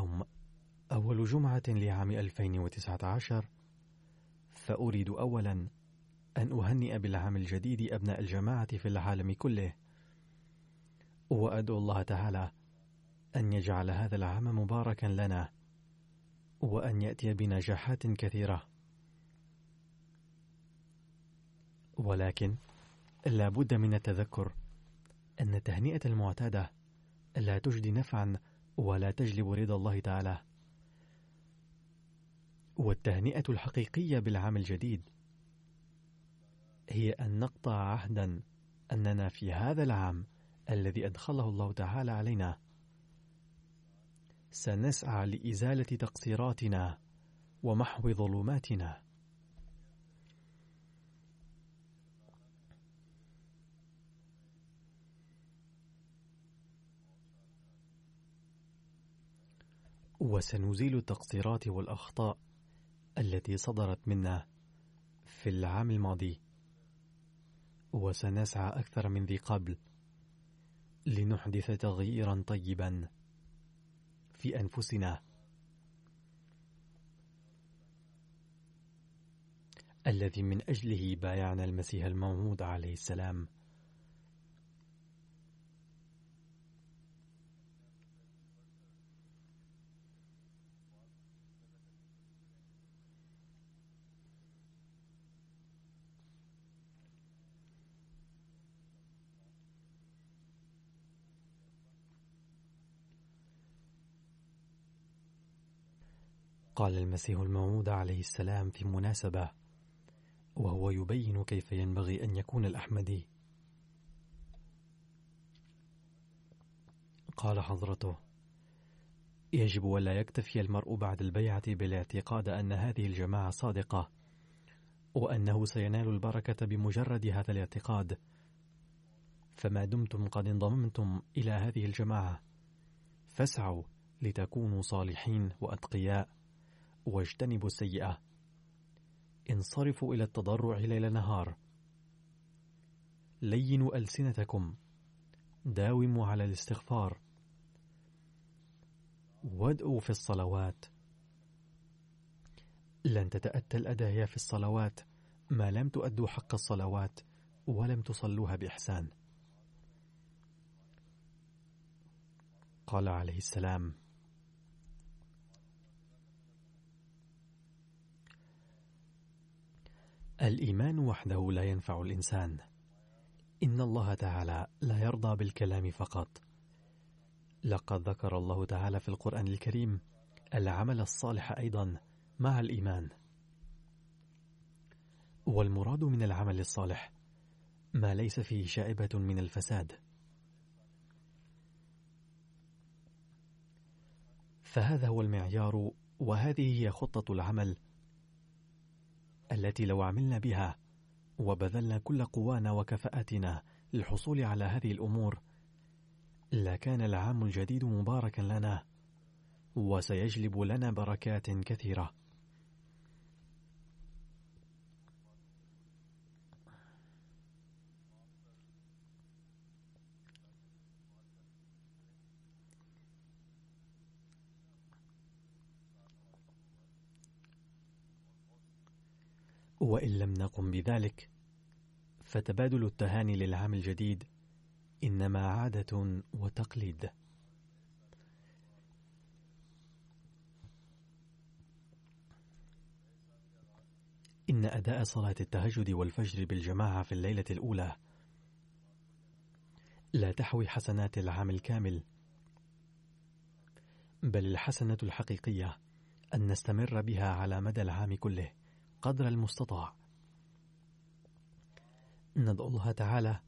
اليوم أول جمعة لعام 2019 فأريد أولا أن أهنئ بالعام الجديد أبناء الجماعة في العالم كله. وأدعو الله تعالى أن يجعل هذا العام مباركا لنا وأن يأتي بنجاحات كثيرة. ولكن لا بد من التذكر أن التهنئة المعتادة لا تجدي نفعا ولا تجلب رضا الله تعالى. والتهنئة الحقيقية بالعام الجديد هي أن نقطع عهدا أننا في هذا العام الذي أدخله الله تعالى علينا. سنسعى لإزالة تقصيراتنا ومحو ظلماتنا. وسنزيل التقصيرات والأخطاء التي صدرت منا في العام الماضي. وسنسعى أكثر من ذي قبل لنحدث تغييرا طيبا في أنفسنا. الذي من أجله بايعنا المسيح الموعود عليه السلام. قال المسيح الموعود عليه السلام في مناسبة وهو يبين كيف ينبغي أن يكون الأحمدي. قال حضرته يجب ولا يكتفي المرء بعد البيعة بالاعتقاد أن هذه الجماعة صادقة وأنه سينال البركة بمجرد هذا الاعتقاد. فما دمتم قد انضممتم إلى هذه الجماعة فاسعوا لتكونوا صالحين وأتقياء. واجتنبوا السيئة. انصرفوا إلى التضرع ليل نهار. لينوا ألسنتكم. داوموا على الاستغفار. وادعوا في الصلوات. لن تتأتى الأدعية في الصلوات. ما لم تؤدوا حق الصلوات ولم تصلوها بإحسان. قال عليه السلام الإيمان وحده لا ينفع الإنسان. إن الله تعالى لا يرضى بالكلام فقط. لقد ذكر الله تعالى في القرآن الكريم العمل الصالح أيضا مع الإيمان. والمراد من العمل الصالح ما ليس فيه شائبة من الفساد. فهذا هو المعيار وهذه هي خطة العمل التي لو عملنا بها وبذلنا كل قوانا وكفاءتنا للحصول على هذه الأمور لكان العام الجديد مباركا لنا وسيجلب لنا بركات كثيرة. وإن لم نقم بذلك فتبادل التهاني للعام الجديد إنما عادة وتقليد. إن أداء صلاة التهجد والفجر بالجماعة في الليلة الأولى لا تحوي حسنات العام الكامل بل الحسنة الحقيقية أن نستمر بها على مدى العام كله. قدر المستطاع. ندعو الله تعالى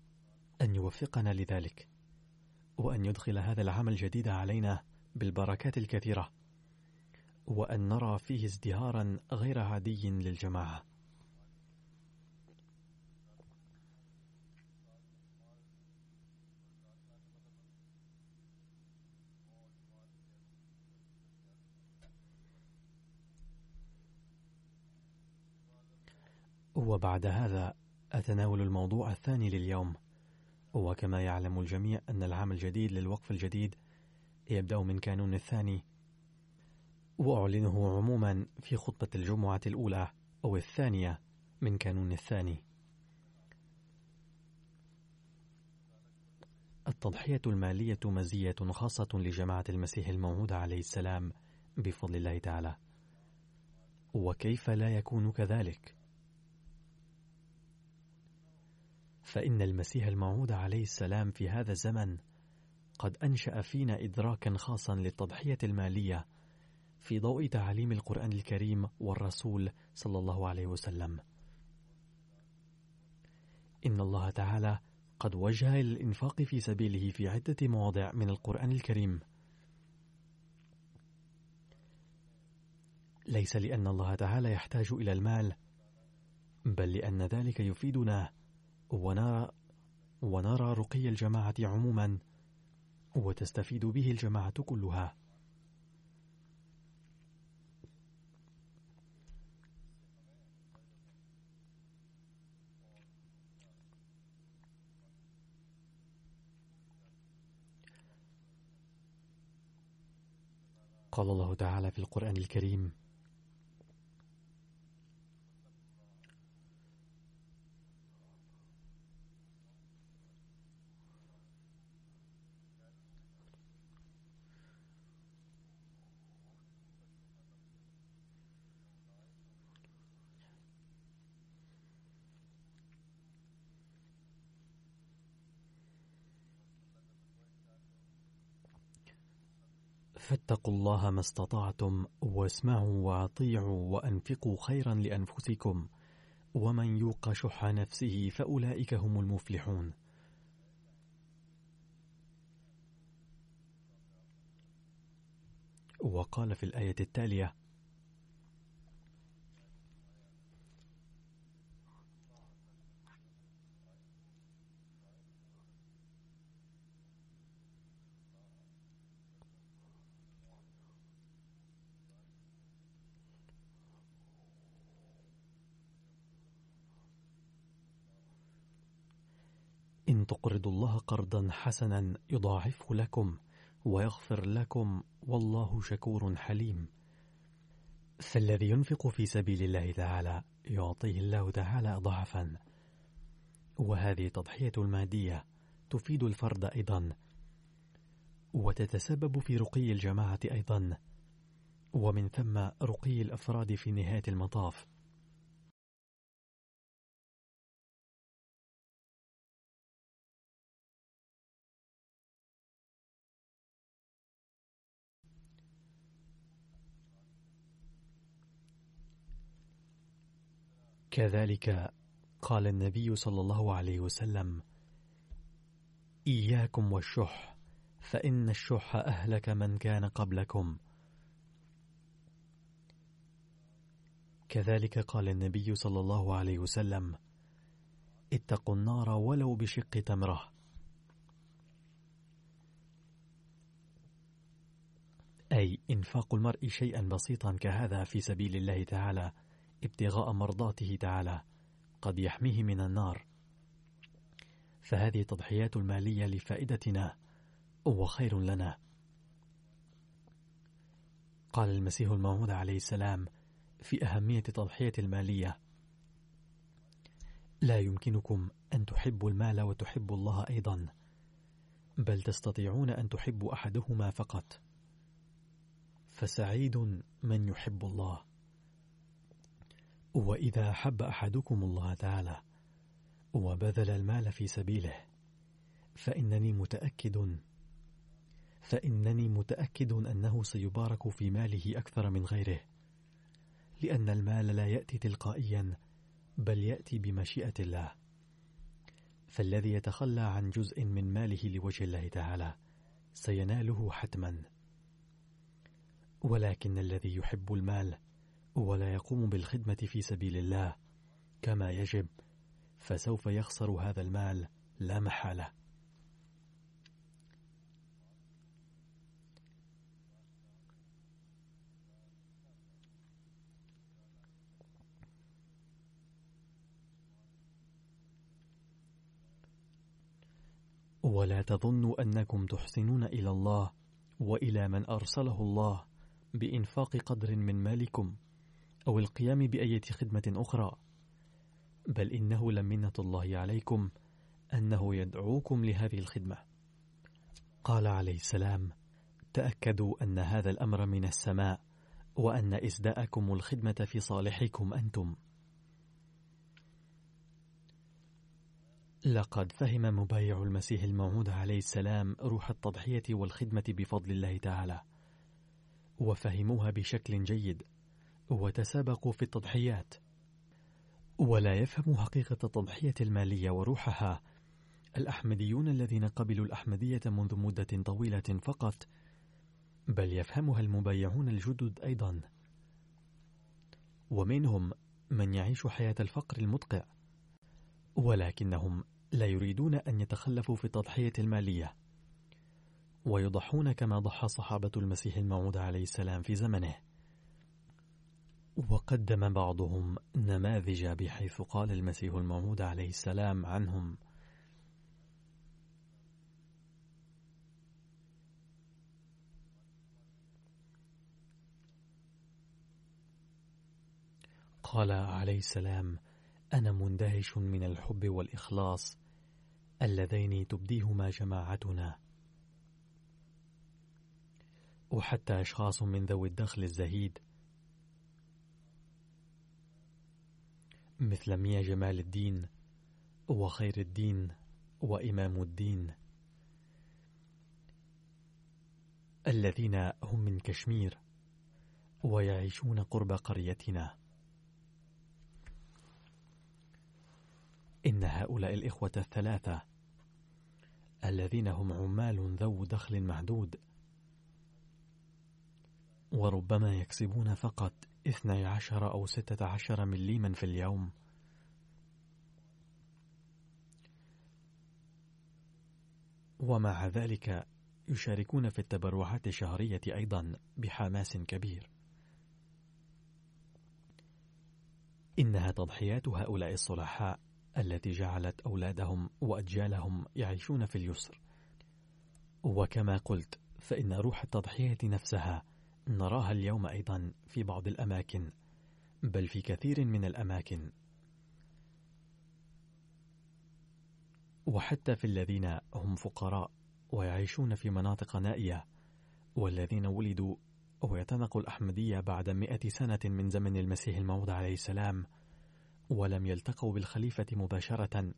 أن يوفقنا لذلك وأن يدخل هذا العام الجديد علينا بالبركات الكثيرة وأن نرى فيه ازدهارا غير عادي للجماعة. وبعد هذا أتناول الموضوع الثاني لليوم. وكما يعلم الجميع أن العام الجديد للوقف الجديد يبدأ من كانون الثاني. وأعلنه عموما في خطبة الجمعة الأولى أو الثانية من كانون الثاني. التضحية المالية مزية خاصة لجماعة المسيح الموعود عليه السلام بفضل الله تعالى. وكيف لا يكون كذلك؟ فإن المسيح الموعود عليه السلام في هذا الزمن قد أنشأ فينا إدراكا خاصا للتضحية المالية في ضوء تعاليم القرآن الكريم والرسول صلى الله عليه وسلم. إن الله تعالى قد وجه الإنفاق في سبيله في عدة مواضع من القرآن الكريم. ليس لأن الله تعالى يحتاج إلى المال، بل لأن ذلك يفيدنا ونرى ونرى رقي الجماعة عموما وتستفيد به الجماعة كلها. قال الله تعالى في القرآن الكريم فاتقوا الله ما استطعتم واسمعوا واطيعوا وأنفقوا خيرا لأنفسكم. ومن يوق شح نفسه فأولئك هم المفلحون. وقال في الآية التالية إن تقرضوا الله قرضا حسنا يضاعفه لكم ويغفر لكم والله شكور حليم. فالذي ينفق في سبيل الله تعالى يعطيه الله تعالى ضعفا. وهذه تضحية المادية تفيد الفرد أيضا. وتتسبب في رقي الجماعة أيضا. ومن ثم رقي الأفراد في نهاية المطاف. كذلك قال النبي صلى الله عليه وسلم إياكم والشح فإن الشح أهلك من كان قبلكم. كذلك قال النبي صلى الله عليه وسلم اتقوا النار ولو بشق تمرة. أي إنفاق المرء شيئا بسيطا كهذا في سبيل الله تعالى. ابتغاء مرضاته تعالى قد يحميه من النار. فهذه التضحيات المالية لفائدتنا وخير لنا. قال المسيح الموعود عليه السلام في أهمية التضحية المالية لا يمكنكم أن تحبوا المال وتحبوا الله أيضا بل تستطيعون أن تحبوا أحدهما فقط. فسعيد من يحب الله. وإذا أحب أحدكم الله تعالى وبذل المال في سبيله فإنني متأكد فإنني متأكد أنه سيبارك في ماله أكثر من غيره لأن المال لا يأتي تلقائيا بل يأتي بمشيئة الله. فالذي يتخلى عن جزء من ماله لوجه الله تعالى سيناله حتما. ولكن الذي يحب المال ولا يقوم بالخدمة في سبيل الله. كما يجب فسوف يخسر هذا المال لا محالة. ولا تظنوا أنكم تحسنون إلى الله وإلى من أرسله الله بإنفاق قدر من مالكم. أو القيام بأية خدمة أخرى. بل إنه لمنة الله عليكم أنه يدعوكم لهذه الخدمة. قال عليه السلام تأكدوا أن هذا الأمر من السماء وأن إسداءكم الخدمة في صالحكم أنتم. لقد فهم مبايع المسيح الموعود عليه السلام روح التضحية والخدمة بفضل الله تعالى وفهموها بشكل جيد. وتسابقوا في التضحيات. ولا يفهم حقيقة التضحية المالية وروحها. الأحمديون الذين قبلوا الأحمدية منذ مدة طويلة فقط بل يفهمها المبايعون الجدد أيضا. ومنهم من يعيش حياة الفقر المدقع. ولكنهم لا يريدون أن يتخلفوا في التضحية المالية. ويضحون كما ضحى صحابة المسيح الموعود عليه السلام في زمنه. وقدم بعضهم نماذج بحيث قال المسيح الموعود عليه السلام عنهم. قال عليه السلام أنا مندهش من الحب والإخلاص اللذين تبديهما جماعتنا. وحتى أشخاص من ذوي الدخل الزهيد مثل ميا جمال الدين وخير الدين وإمام الدين. الذين هم من كشمير ويعيشون قرب قريتنا. إن هؤلاء الإخوة الثلاثة الذين هم عمال ذو دخل محدود وربما يكسبون فقط اثني عشر أو ستة عشر مليما في اليوم. ومع ذلك يشاركون في التبرعات الشهرية أيضا بحماس كبير. إنها تضحيات هؤلاء الصلحاء التي جعلت أولادهم وأجيالهم يعيشون في اليسر. وكما قلت فإن روح التضحية نفسها نراها اليوم أيضا في بعض الأماكن بل في كثير من الأماكن. وحتى في الذين هم فقراء ويعيشون في مناطق نائية والذين ولدوا ويتنقوا الأحمدية بعد مئة سنة من زمن المسيح الموعود عليه السلام ولم يلتقوا بالخليفة مباشرة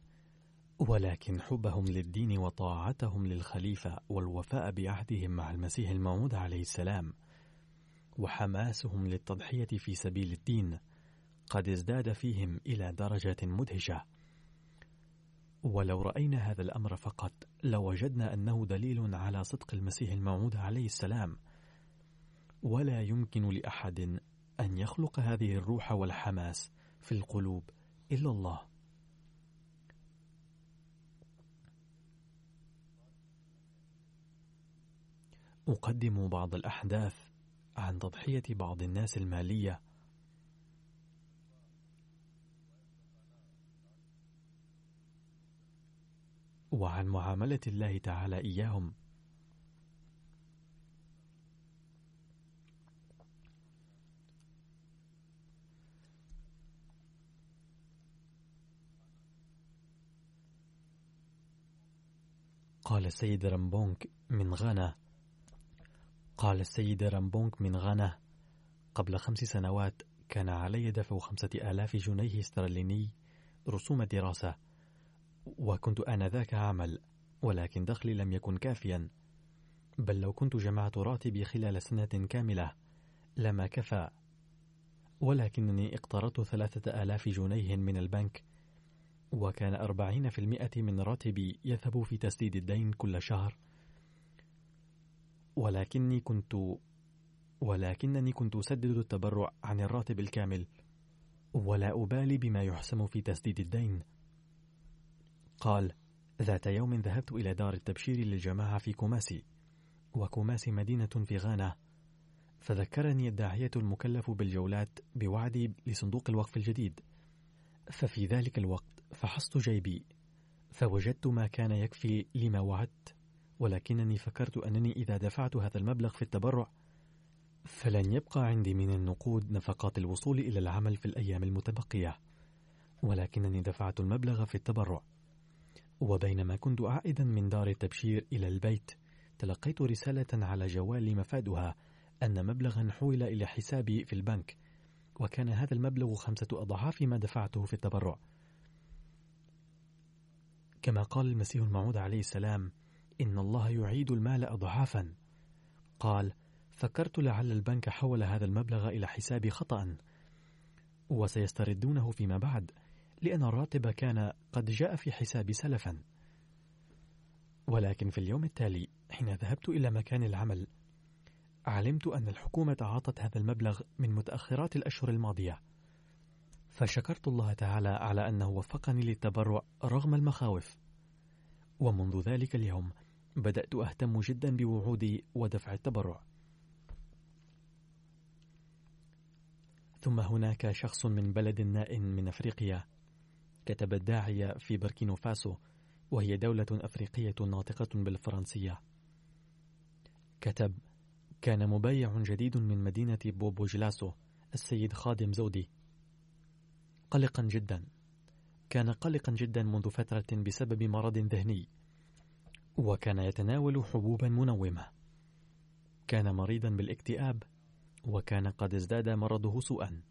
ولكن حبهم للدين وطاعتهم للخليفة والوفاء بعهدهم مع المسيح الموعود عليه السلام. وحماسهم للتضحية في سبيل الدين قد ازداد فيهم إلى درجة مدهشة. ولو رأينا هذا الأمر فقط لوجدنا أنه دليل على صدق المسيح الموعود عليه السلام. ولا يمكن لأحد أن يخلق هذه الروح والحماس في القلوب إلا الله. أقدم بعض الأحداث عن تضحية بعض الناس المالية. وعن معاملة الله تعالى إياهم. قال السيد رامبونك من غانا قال السيد رامبونك من غانا قبل خمس سنوات كان علي دفع خمسة آلاف جنيه استرليني رسوم دراسة وكنت آنذاك أعمل ولكن دخلي لم يكن كافيا. بل لو كنت جمعت راتبي خلال سنة كاملة لما كفى. ولكنني اقترضت ثلاثة آلاف جنيه من البنك وكان أربعين في المئة من راتبي يذهب في تسديد الدين كل شهر. ولكني كنت ولكنني كنت أسدد التبرع عن الراتب الكامل ولا أبالي بما يحسم في تسديد الدين. قال ذات يوم ذهبت إلى دار التبشير للجماعة في كوماسي وكوماسي مدينة في غانا. فذكرني الداعية المكلف بالجولات بوعدي لصندوق الوقف الجديد. ففي ذلك الوقت فحصت جيبي فوجدت ما كان يكفي لما وعدت. ولكنني فكرت أنني إذا دفعت هذا المبلغ في التبرع فلن يبقى عندي من النقود نفقات الوصول إلى العمل في الأيام المتبقية. ولكنني دفعت المبلغ في التبرع. وبينما كنت عائدا من دار التبشير إلى البيت تلقيت رسالة على جوالي مفادها أن مبلغا حول إلى حسابي في البنك وكان هذا المبلغ خمسة أضعاف ما دفعته في التبرع. كما قال المسيح الموعود عليه السلام إن الله يعيد المال أضعافا. قال فكرت لعل البنك حول هذا المبلغ إلى حسابي خطأ وسيستردونه فيما بعد لأن الراتب كان قد جاء في حسابي سلفا. ولكن في اليوم التالي حين ذهبت إلى مكان العمل علمت أن الحكومة أعطت هذا المبلغ من متأخرات الأشهر الماضية. فشكرت الله تعالى على أنه وفقني للتبرع رغم المخاوف. ومنذ ذلك اليوم بدأت أهتم جدا بوعودي ودفع التبرع. ثم هناك شخص من بلد نائٍ من أفريقيا كتب الداعية في بركينو فاسو وهي دولة أفريقية ناطقة بالفرنسية. كتب كان مبايع جديد من مدينة بوبو جلاسو السيد خادم زودي. قلقا جدا. كان قلقا جدا منذ فترة بسبب مرض ذهني. وكان يتناول حبوبا منومة. كان مريضا بالاكتئاب وكان قد ازداد مرضه سوءا.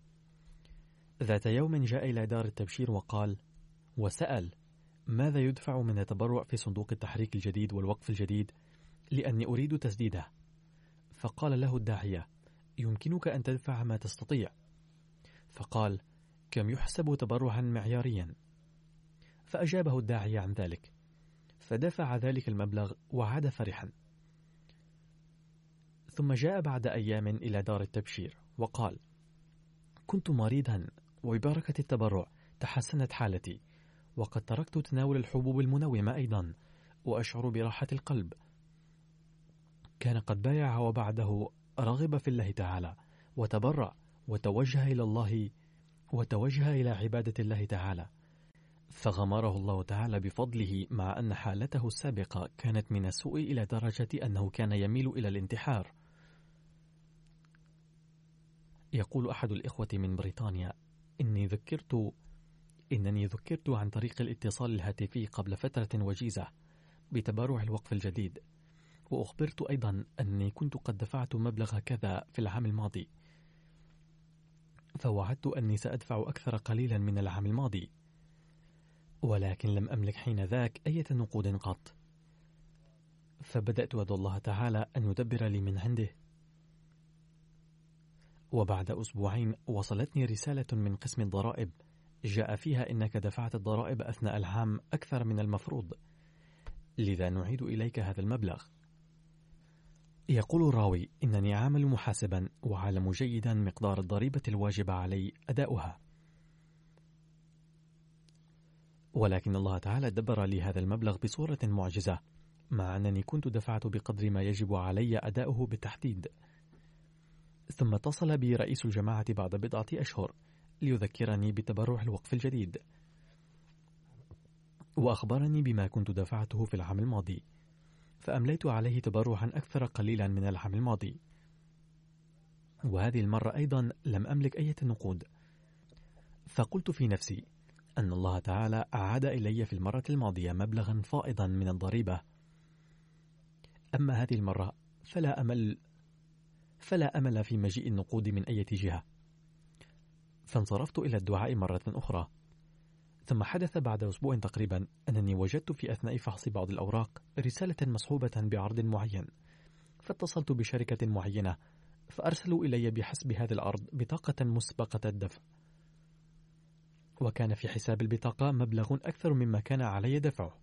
ذات يوم جاء إلى دار التبشير وقال وسأل ماذا يدفع من التبرع في صندوق التحريك الجديد والوقف الجديد لأني أريد تسديده؟ فقال له الداعية يمكنك أن تدفع ما تستطيع. فقال كم يحسب تبرعا معياريا؟ فأجابه الداعية عن ذلك فدفع ذلك المبلغ وعاد فرحا. ثم جاء بعد أيام إلى دار التبشير وقال كنت مريضا وببركة التبرع تحسنت حالتي وقد تركت تناول الحبوب المنومة أيضا وأشعر براحة القلب. كان قد بايع وبعده رغب في الله تعالى وتبرع وتوجه إلى الله وتوجه إلى عبادة الله تعالى. فغمره الله تعالى بفضله مع أن حالته السابقة كانت من السوء إلى درجة أنه كان يميل إلى الانتحار. يقول أحد الإخوة من بريطانيا إني ذكرت إنني ذكرت عن طريق الاتصال الهاتفي قبل فترة وجيزة بتبرع الوقف الجديد وأخبرت أيضا أني كنت قد دفعت مبلغ كذا في العام الماضي فوعدت أني سأدفع أكثر قليلا من العام الماضي. ولكن لم أملك حين ذاك أية نقود قط. فبدأت أدعو الله تعالى أن يدبر لي من عنده. وبعد أسبوعين وصلتني رسالة من قسم الضرائب. جاء فيها إنك دفعت الضرائب أثناء العام أكثر من المفروض. لذا نعيد إليك هذا المبلغ. يقول الراوي إنني عامل محاسبا وعالم جيدا مقدار الضريبة الواجبة علي أداؤها. ولكن الله تعالى دبر لي هذا المبلغ بصورة معجزة مع أنني كنت دفعت بقدر ما يجب علي أداؤه بالتحديد. ثم اتصل بي رئيس الجماعة بعد بضعة أشهر ليذكرني بتبرع الوقف الجديد. وأخبرني بما كنت دفعته في العام الماضي فأمليت عليه تبرعا أكثر قليلا من العام الماضي. وهذه المرة أيضا لم أملك أي نقود فقلت في نفسي أن الله تعالى أعاد إلي في المرة الماضية مبلغا فائضا من الضريبة. أما هذه المرة فلا أمل فلا أمل في مجيء النقود من أي جهة فانصرفت إلى الدعاء مرة أخرى. ثم حدث بعد أسبوع تقريبا أنني وجدت في أثناء فحص بعض الأوراق رسالة مصحوبة بعرض معين. فاتصلت بشركة معينة فأرسلوا إلي بحسب هذا العرض بطاقة مسبقة الدفع. وكان في حساب البطاقة مبلغ أكثر مما كان علي دفعه.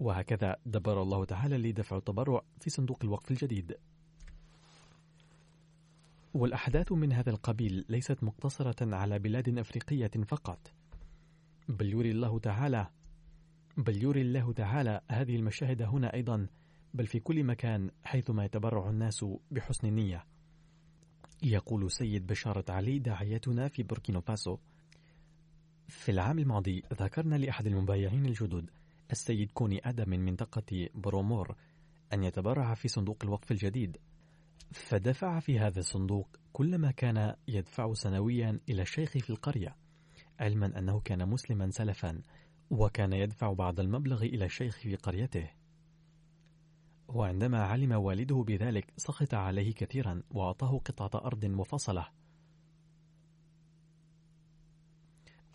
وهكذا دبر الله تعالى لي دفع التبرع في صندوق الوقف الجديد. والأحداث من هذا القبيل ليست مقتصرة على بلاد أفريقية فقط. بل يري الله تعالى بل يري الله تعالى هذه المشاهد هنا أيضا بل في كل مكان حيثما يتبرع الناس بحسن نية. يقول سيد بشارة علي داعيتنا في بوركينو فاسو. في العام الماضي ذكرنا لأحد المبايعين الجدد السيد كوني آدم من منطقة برومور أن يتبرع في صندوق الوقف الجديد فدفع في هذا الصندوق كل ما كان يدفع سنويا إلى الشيخ في القرية علما أنه كان مسلما سلفا وكان يدفع بعض المبلغ إلى الشيخ في قريته. وعندما علم والده بذلك سخط عليه كثيرا وأعطاه قطعة أرض مفصلة.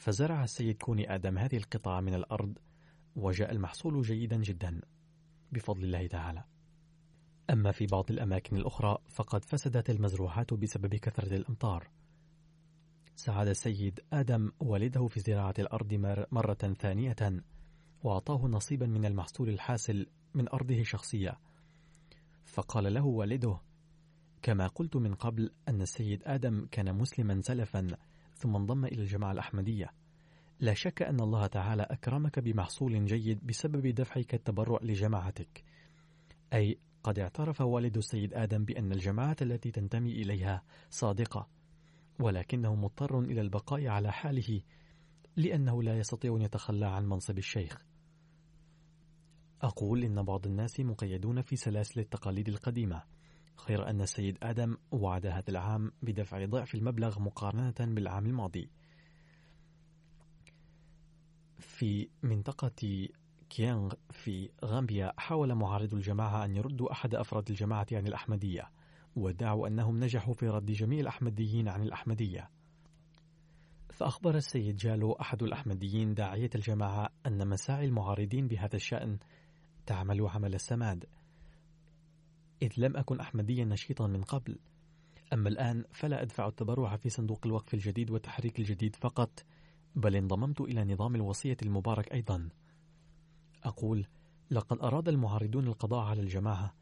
فزرع السيد كوني آدم هذه القطعة من الأرض وجاء المحصول جيدا جدا بفضل الله تعالى. أما في بعض الأماكن الأخرى فقد فسدت المزروعات بسبب كثرة الأمطار. ساعد السيد آدم والده في زراعة الأرض مرة ثانية وأعطاه نصيبا من المحصول الحاصل من أرضه الشخصية. فقال له والده كما قلت من قبل أن السيد آدم كان مسلما سلفا ثم انضم إلى الجماعة الأحمدية. لا شك أن الله تعالى أكرمك بمحصول جيد بسبب دفعك التبرع لجماعتك. أي قد اعترف والد السيد آدم بأن الجماعة التي تنتمي إليها صادقة ولكنه مضطر إلى البقاء على حاله لأنه لا يستطيع أن يتخلى عن منصب الشيخ. أقول إن بعض الناس مقيدون في سلاسل التقاليد القديمة. غير أن السيد آدم وعد هذا العام بدفع ضعف المبلغ مقارنة بالعام الماضي. في منطقة كيانغ في غامبيا حاول معارضو الجماعة أن يردوا أحد أفراد الجماعة عن الأحمدية وادعوا أنهم نجحوا في رد جميع الأحمديين عن الأحمدية. فأخبر السيد جالو أحد الأحمديين داعية الجماعة أن مساعي المعارضين بهذا الشأن تعمل عمل السماد. إذ لم أكن أحمديا نشيطا من قبل. أما الآن فلا أدفع التبرع في صندوق الوقف الجديد والتحريك الجديد فقط بل انضممت إلى نظام الوصية المبارك أيضا. أقول لقد أراد المعارضون القضاء على الجماعة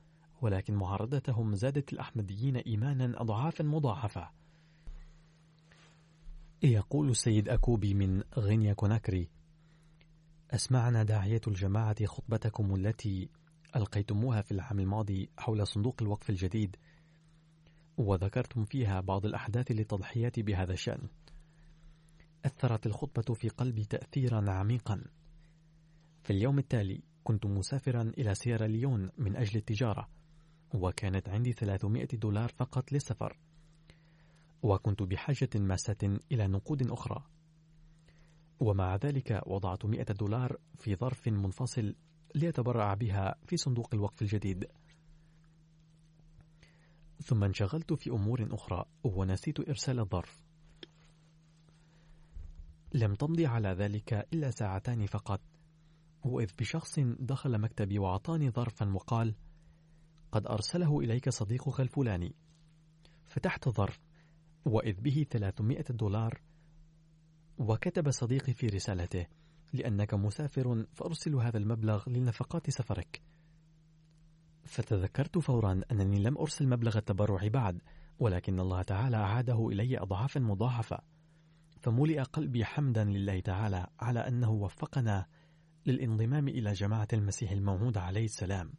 ولكن معارضتهم زادت الأحمديين إيمانا أضعافا مضاعفة. يقول السيد أكوبي من غينيا كوناكري أسمعنا داعية الجماعة خطبتكم التي ألقيتموها في العام الماضي حول صندوق الوقف الجديد وذكرتم فيها بعض الأحداث للتضحيات بهذا الشأن. أثرت الخطبة في قلبي تأثيرا عميقا. في اليوم التالي كنت مسافرا إلى سيرا ليون من أجل التجارة وكانت عندي 300 دولار فقط للسفر. وكنت بحاجة ماسة إلى نقود أخرى. ومع ذلك وضعت 100 دولار في ظرف منفصل ليتبرع بها في صندوق الوقف الجديد. ثم انشغلت في أمور أخرى ونسيت إرسال الظرف. لم تمضي على ذلك إلا ساعتان فقط. وإذ بشخص دخل مكتبي وأعطاني ظرفا وقال قد أرسله إليك صديقك الفلاني فتحت ظرف وإذ به 300 دولار وكتب صديقي في رسالته. لأنك مسافر فأرسل هذا المبلغ لنفقات سفرك. فتذكرت فورا أنني لم أرسل مبلغ التبرع بعد ولكن الله تعالى أعاده إلي أضعافا مضاعفة. فملئ قلبي حمدا لله تعالى على أنه وفقنا للانضمام إلى جماعة المسيح الموعود عليه السلام.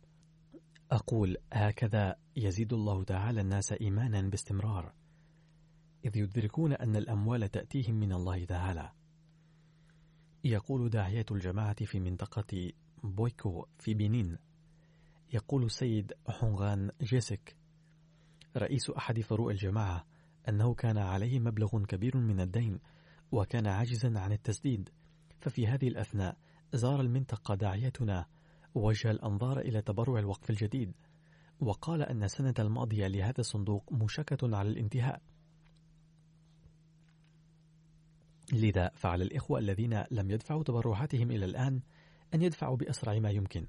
أقول هكذا يزيد الله تعالى الناس إيمانا باستمرار. إذ يدركون أن الأموال تأتيهم من الله تعالى. يقول داعية الجماعة في منطقة بويكو في بنين. يقول السيد حونغان جيسك رئيس أحد فروع الجماعة أنه كان عليه مبلغ كبير من الدين وكان عاجزا عن التسديد. ففي هذه الأثناء زار المنطقة داعيتنا ووجه الأنظار إلى تبرع الوقف الجديد. وقال أن السنة الماضية لهذا الصندوق مشكة على الانتهاء. لذا فعل الإخوة الذين لم يدفعوا تبرعاتهم إلى الآن أن يدفعوا بأسرع ما يمكن.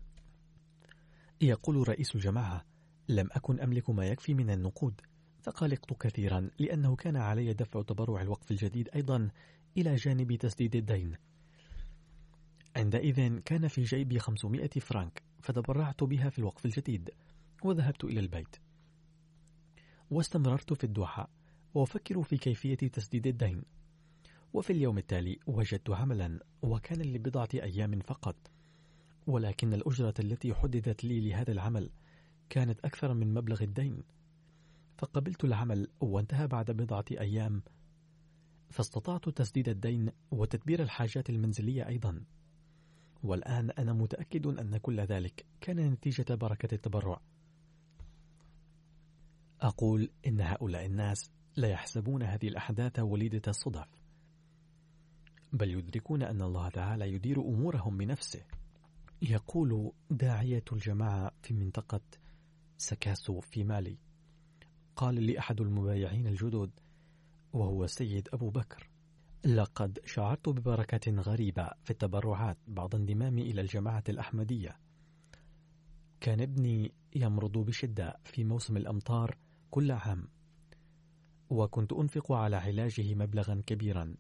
يقول رئيس الجماعة لم أكن أملك ما يكفي من النقود فقلقت كثيرا لأنه كان علي دفع تبرع الوقف الجديد أيضا إلى جانب تسديد الدين. عندئذ كان في جيبي 500 فرانك فتبرعت بها في الوقف الجديد وذهبت إلى البيت. واستمررت في الدوحة وأفكر في كيفية تسديد الدين وفي اليوم التالي وجدت عملا وكان لبضعة أيام فقط ولكن الأجرة التي حددت لي لهذا العمل كانت أكثر من مبلغ الدين. فقبلت العمل وانتهى بعد بضعة أيام. فاستطعت تسديد الدين وتدبير الحاجات المنزلية أيضا. والآن أنا متأكد أن كل ذلك كان نتيجة بركة التبرع. أقول إن هؤلاء الناس لا يحسبون هذه الأحداث وليدة الصدف. بل يدركون أن الله تعالى يدير أمورهم بنفسه. يقول داعية الجماعة في منطقة سكاسو في مالي قال لي أحد المبايعين الجدد وهو السيد أبو بكر لقد شعرت ببركة غريبة في التبرعات بعد انضمامي إلى الجماعة الأحمدية. كان ابني يمرض بشدة في موسم الأمطار كل عام وكنت أنفق على علاجه مبلغا كبيرا.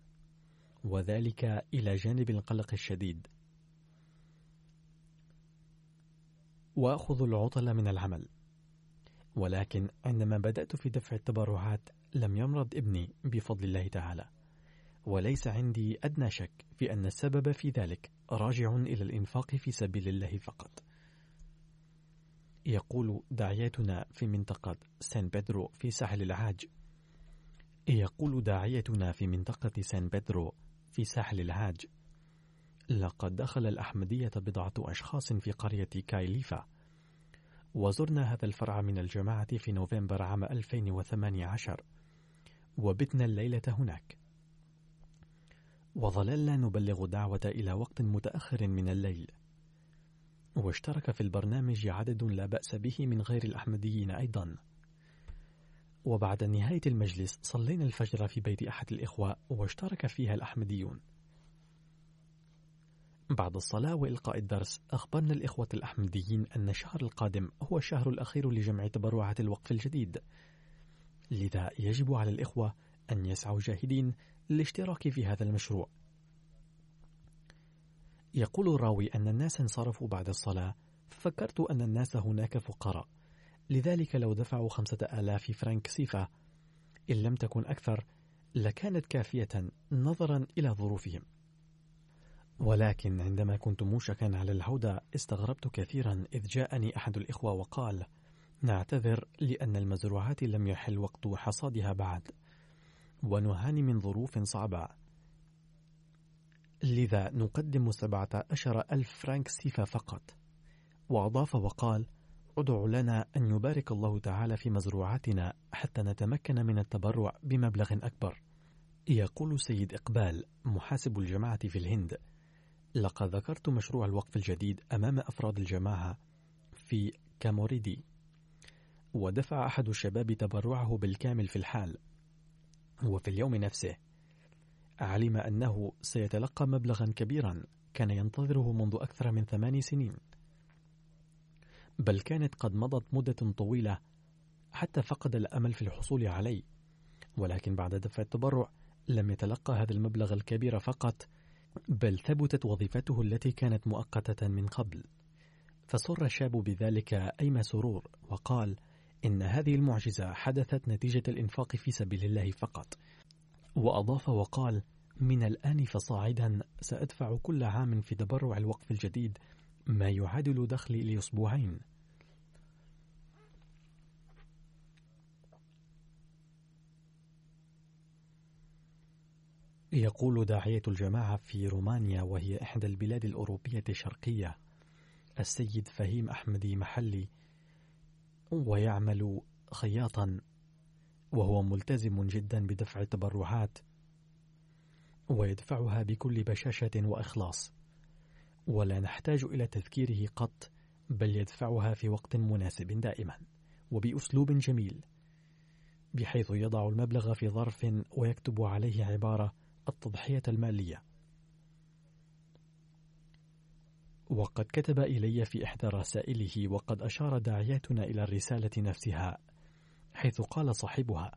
وذلك إلى جانب القلق الشديد. وأخذ العطل من العمل. ولكن عندما بدأت في دفع التبرعات لم يمرض ابني بفضل الله تعالى. وليس عندي أدنى شك في أن السبب في ذلك راجع إلى الإنفاق في سبيل الله فقط. يقول داعيتنا في منطقة سان بيدرو في ساحل العاج. يقول داعيتنا في منطقة سان بيدرو في ساحل العاج لقد دخل الأحمدية بضعة أشخاص في قرية كايليفا. وزرنا هذا الفرع من الجماعة في نوفمبر عام 2018 وبتنا الليلة هناك. وظللنا نبلغ دعوة إلى وقت متأخر من الليل. واشترك في البرنامج عدد لا بأس به من غير الأحمديين أيضا. وبعد نهاية المجلس صلينا الفجر في بيت أحد الإخوة واشترك فيها الأحمديون. بعد الصلاة وإلقاء الدرس أخبرنا الإخوة الأحمديين أن الشهر القادم هو الشهر الأخير لجمع تبرعات الوقف الجديد. لذا يجب على الإخوة أن يسعوا جاهدين للاشتراك في هذا المشروع. يقول الراوي أن الناس انصرفوا بعد الصلاة ففكرت أن الناس هناك فقراء. لذلك لو دفعوا خمسة آلاف فرنك سيفا إن لم تكن أكثر لكانت كافية نظرا إلى ظروفهم. ولكن عندما كنت موشكا على العودة استغربت كثيرا إذ جاءني أحد الإخوة وقال نعتذر لأن المزروعات لم يحل وقت حصادها بعد ونعاني من ظروف صعبة. لذا نقدم سبعة عشر ألف فرانك سيفا فقط. وأضاف وقال أدع لنا أن يبارك الله تعالى في مزروعاتنا حتى نتمكن من التبرع بمبلغ أكبر. يقول سيد إقبال محاسب الجماعة في الهند لقد ذكرت مشروع الوقف الجديد أمام أفراد الجماعة في كاموريدي. ودفع أحد الشباب تبرعه بالكامل في الحال. وفي اليوم نفسه علم أنه سيتلقى مبلغا كبيرا كان ينتظره منذ أكثر من ثمان سنين. بل كانت قد مضت مدة طويلة حتى فقد الأمل في الحصول عليه. ولكن بعد دفع التبرع لم يتلقى هذا المبلغ الكبير فقط بل ثبتت وظيفته التي كانت مؤقتة من قبل. فسر الشاب بذلك أيما سرور وقال إن هذه المعجزة حدثت نتيجة الإنفاق في سبيل الله فقط. وأضاف وقال من الآن فصاعدا سأدفع كل عام في تبرع الوقف الجديد ما يعادل دخلي لأسبوعين. يقول داعية الجماعة في رومانيا وهي إحدى البلاد الأوروبية الشرقية السيد فهيم أحمدي محلي ويعمل خياطا وهو ملتزم جدا بدفع التبرعات ويدفعها بكل بشاشة وإخلاص. ولا نحتاج إلى تذكيره قط بل يدفعها في وقت مناسب دائما وبأسلوب جميل بحيث يضع المبلغ في ظرف ويكتب عليه عبارة التضحية المالية. وقد كتب إلي في إحدى رسائله وقد أشار داعياتنا إلى الرسالة نفسها حيث قال صاحبها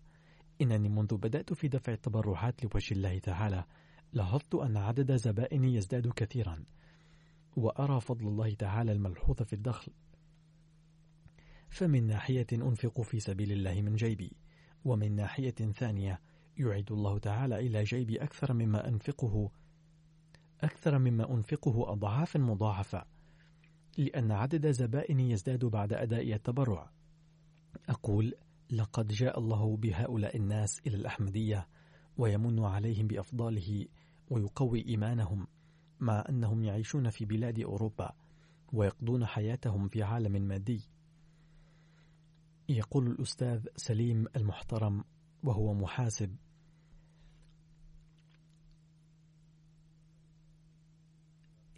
إنني منذ بدأت في دفع التبرعات لوجه الله تعالى لاحظت أن عدد زبائني يزداد كثيرا وأرى فضل الله تعالى الملحوظ في الدخل. فمن ناحية أنفق في سبيل الله من جيبي ومن ناحية ثانية يعيد الله تعالى إلى جيبي أكثر مما أنفقه أكثر مما أنفقه أضعافا مضاعفة لأن عدد زبائني يزداد بعد أداء التبرع. أقول لقد جاء الله بهؤلاء الناس إلى الأحمدية ويمن عليهم بأفضاله ويقوي إيمانهم. مع أنهم يعيشون في بلاد أوروبا ويقضون حياتهم في عالم مادي. يقول الأستاذ سليم المحترم وهو محاسب.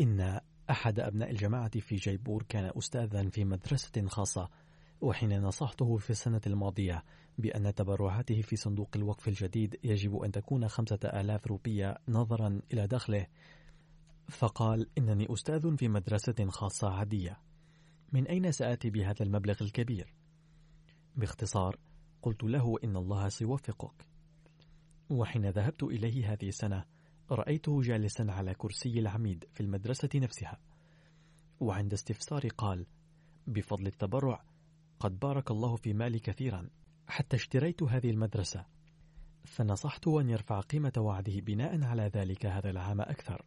إن أحد أبناء الجماعة في جيبور كان أستاذا في مدرسة خاصة وحين نصحته في السنة الماضية بأن تبرعاته في صندوق الوقف الجديد يجب أن تكون خمسة آلاف روبية نظرا إلى دخله. فقال إنني أستاذ في مدرسة خاصة عادية. من أين سآتي بهذا المبلغ الكبير؟ باختصار قلت له إن الله سيوفقك. وحين ذهبت إليه هذه السنة رأيته جالسا على كرسي العميد في المدرسة نفسها. وعند استفساري قال بفضل التبرع قد بارك الله في مالي كثيرا. حتى اشتريت هذه المدرسة. فنصحته أن يرفع قيمة وعده بناء على ذلك هذا العام أكثر.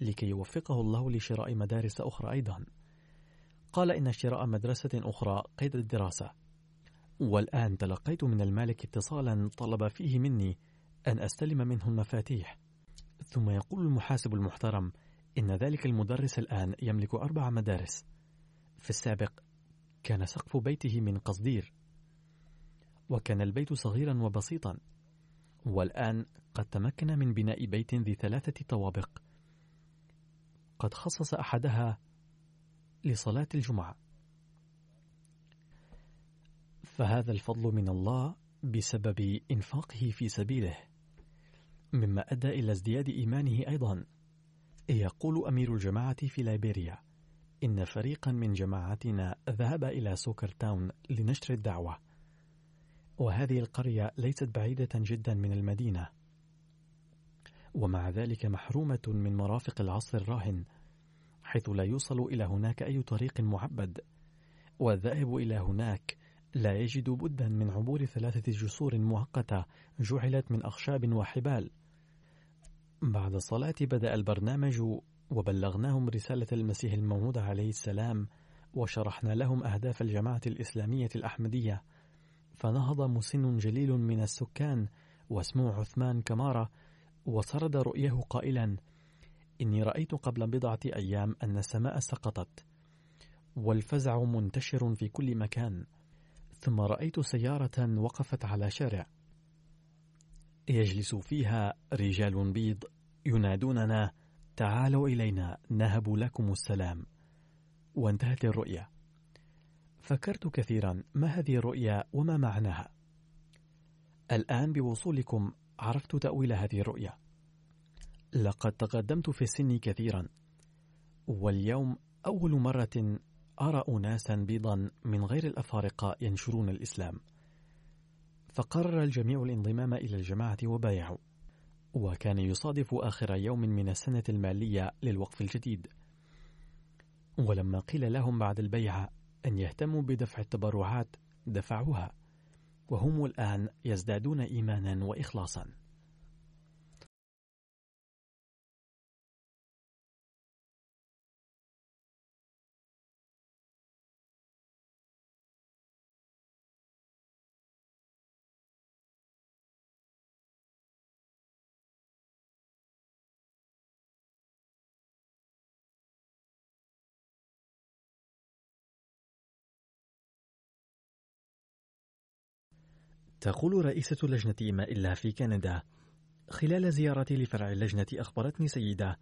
لكي يوفقه الله لشراء مدارس أخرى أيضا. قال إن شراء مدرسة أخرى قيد الدراسة. والآن تلقيت من المالك اتصالا طلب فيه مني أن أستلم منه المفاتيح. ثم يقول المحاسب المحترم إن ذلك المدرس الآن يملك أربع مدارس. في السابق كان سقف بيته من قصدير. وكان البيت صغيرا وبسيطا. والآن قد تمكن من بناء بيت ذي ثلاثة طوابق. قد خصص أحدها لصلاة الجمعة. فهذا الفضل من الله بسبب إنفاقه في سبيله مما أدى إلى ازدياد إيمانه أيضا. يقول أمير الجماعة في ليبيريا إن فريقا من جماعتنا ذهب إلى سوكر تاون لنشر الدعوة. وهذه القرية ليست بعيدة جدا من المدينة. ومع ذلك محرومة من مرافق العصر الراهن حيث لا يوصل إلى هناك أي طريق معبد والذاهب إلى هناك لا يجد بدا من عبور ثلاثة جسور مؤقتة جعلت من أخشاب وحبال. بعد الصلاة بدأ البرنامج وبلغناهم رسالة المسيح الموعود عليه السلام وشرحنا لهم أهداف الجماعة الإسلامية الأحمدية. فنهض مسن جليل من السكان واسمه عثمان كمارة وسرد رؤيه قائلا إني رأيت قبل بضعة أيام أن السماء سقطت والفزع منتشر في كل مكان ثم رأيت سيارة وقفت على شارع. يجلس فيها رجال بيض ينادوننا تعالوا إلينا نهب لكم السلام وانتهت الرؤيا. فكرت كثيرا ما هذه الرؤيا وما معناها؟ الآن بوصولكم عرفت تأويل هذه الرؤيا. لقد تقدمت في السن كثيرا واليوم أول مرة أرى أناسا بيضا من غير الأفارقة ينشرون الإسلام. فقرر الجميع الانضمام إلى الجماعة وبايعوا وكان يصادف آخر يوم من السنة المالية للوقف الجديد. ولما قيل لهم بعد البيعة أن يهتموا بدفع التبرعات دفعوها. وهم الآن يزدادون إيمانا وإخلاصا. تقول رئيسة لجنة إيماء الله في كندا. خلال زيارتي لفرع اللجنة أخبرتني سيدة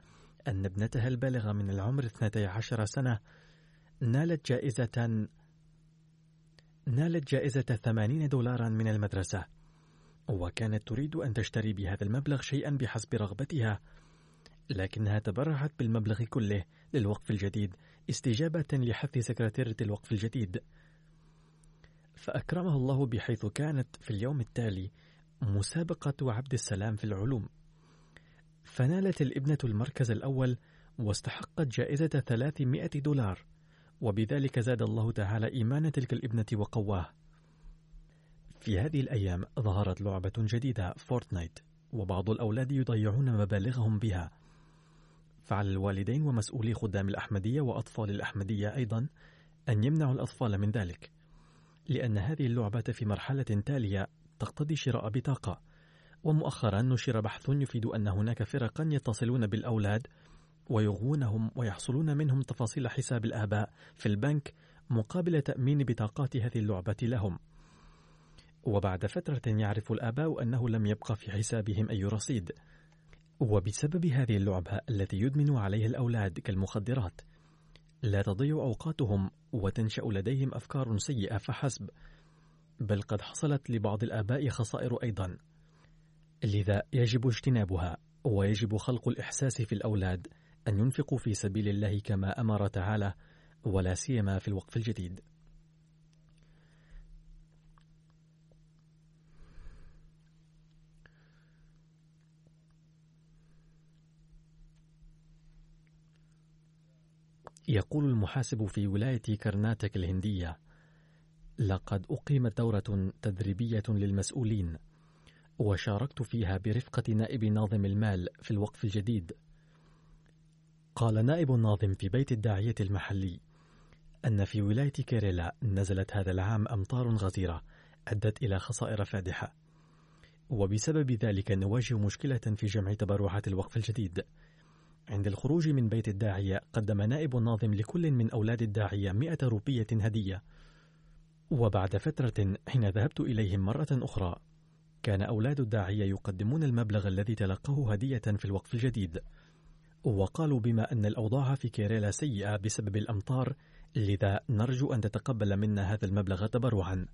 أن ابنتها البالغة من العمر 12 سنة نالت جائزة نالت جائزة 80 دولارا من المدرسة وكانت تريد أن تشتري بهذا المبلغ شيئا بحسب رغبتها لكنها تبرعت بالمبلغ كله للوقف الجديد استجابة لحث سكرتيرة الوقف الجديد. فأكرمه الله بحيث كانت في اليوم التالي مسابقة عبد السلام في العلوم. فنالت الابنة المركز الأول واستحقت جائزة 300 دولار وبذلك زاد الله تعالى إيمان تلك الابنة وقواه. في هذه الأيام ظهرت لعبة جديدة فورتنايت وبعض الأولاد يضيعون مبالغهم بها. فعلى الوالدين ومسؤولي خدام الأحمدية وأطفال الأحمدية أيضا أن يمنعوا الأطفال من ذلك. لأن هذه اللعبة في مرحلة تالية تقتضي شراء بطاقة. ومؤخرا نشر بحث يفيد أن هناك فرقا يتصلون بالأولاد ويغوونهم ويحصلون منهم تفاصيل حساب الآباء في البنك مقابل تأمين بطاقات هذه اللعبة لهم. وبعد فترة يعرف الآباء أنه لم يبقى في حسابهم أي رصيد. وبسبب هذه اللعبة التي يدمن عليها الأولاد كالمخدرات لا تضيع أوقاتهم وتنشأ لديهم أفكار سيئة فحسب. بل قد حصلت لبعض الآباء خسائر أيضا. لذا يجب اجتنابها ويجب خلق الإحساس في الأولاد أن ينفقوا في سبيل الله كما أمر تعالى ولا سيما في الوقف الجديد. يقول المحاسب في ولاية كرناتك الهندية: لقد أقيمت دورة تدريبية للمسؤولين، وشاركت فيها برفقة نائب ناظم المال في الوقف الجديد. قال نائب الناظم في بيت الداعية المحلي: أن في ولاية كيريلا نزلت هذا العام أمطار غزيرة أدت إلى خسائر فادحة، وبسبب ذلك نواجه مشكلة في جمع تبرعات الوقف الجديد. عند الخروج من بيت الداعية قدم نائب الناظم لكل من أولاد الداعية مئة روبية هدية. وبعد فترة حين ذهبت إليهم مرة أخرى كان أولاد الداعية يقدمون المبلغ الذي تلقوه هدية في الوقف الجديد. وقالوا بما أن الأوضاع في كيريلا سيئة بسبب الأمطار لذا نرجو أن تتقبل منا هذا المبلغ تبرعا.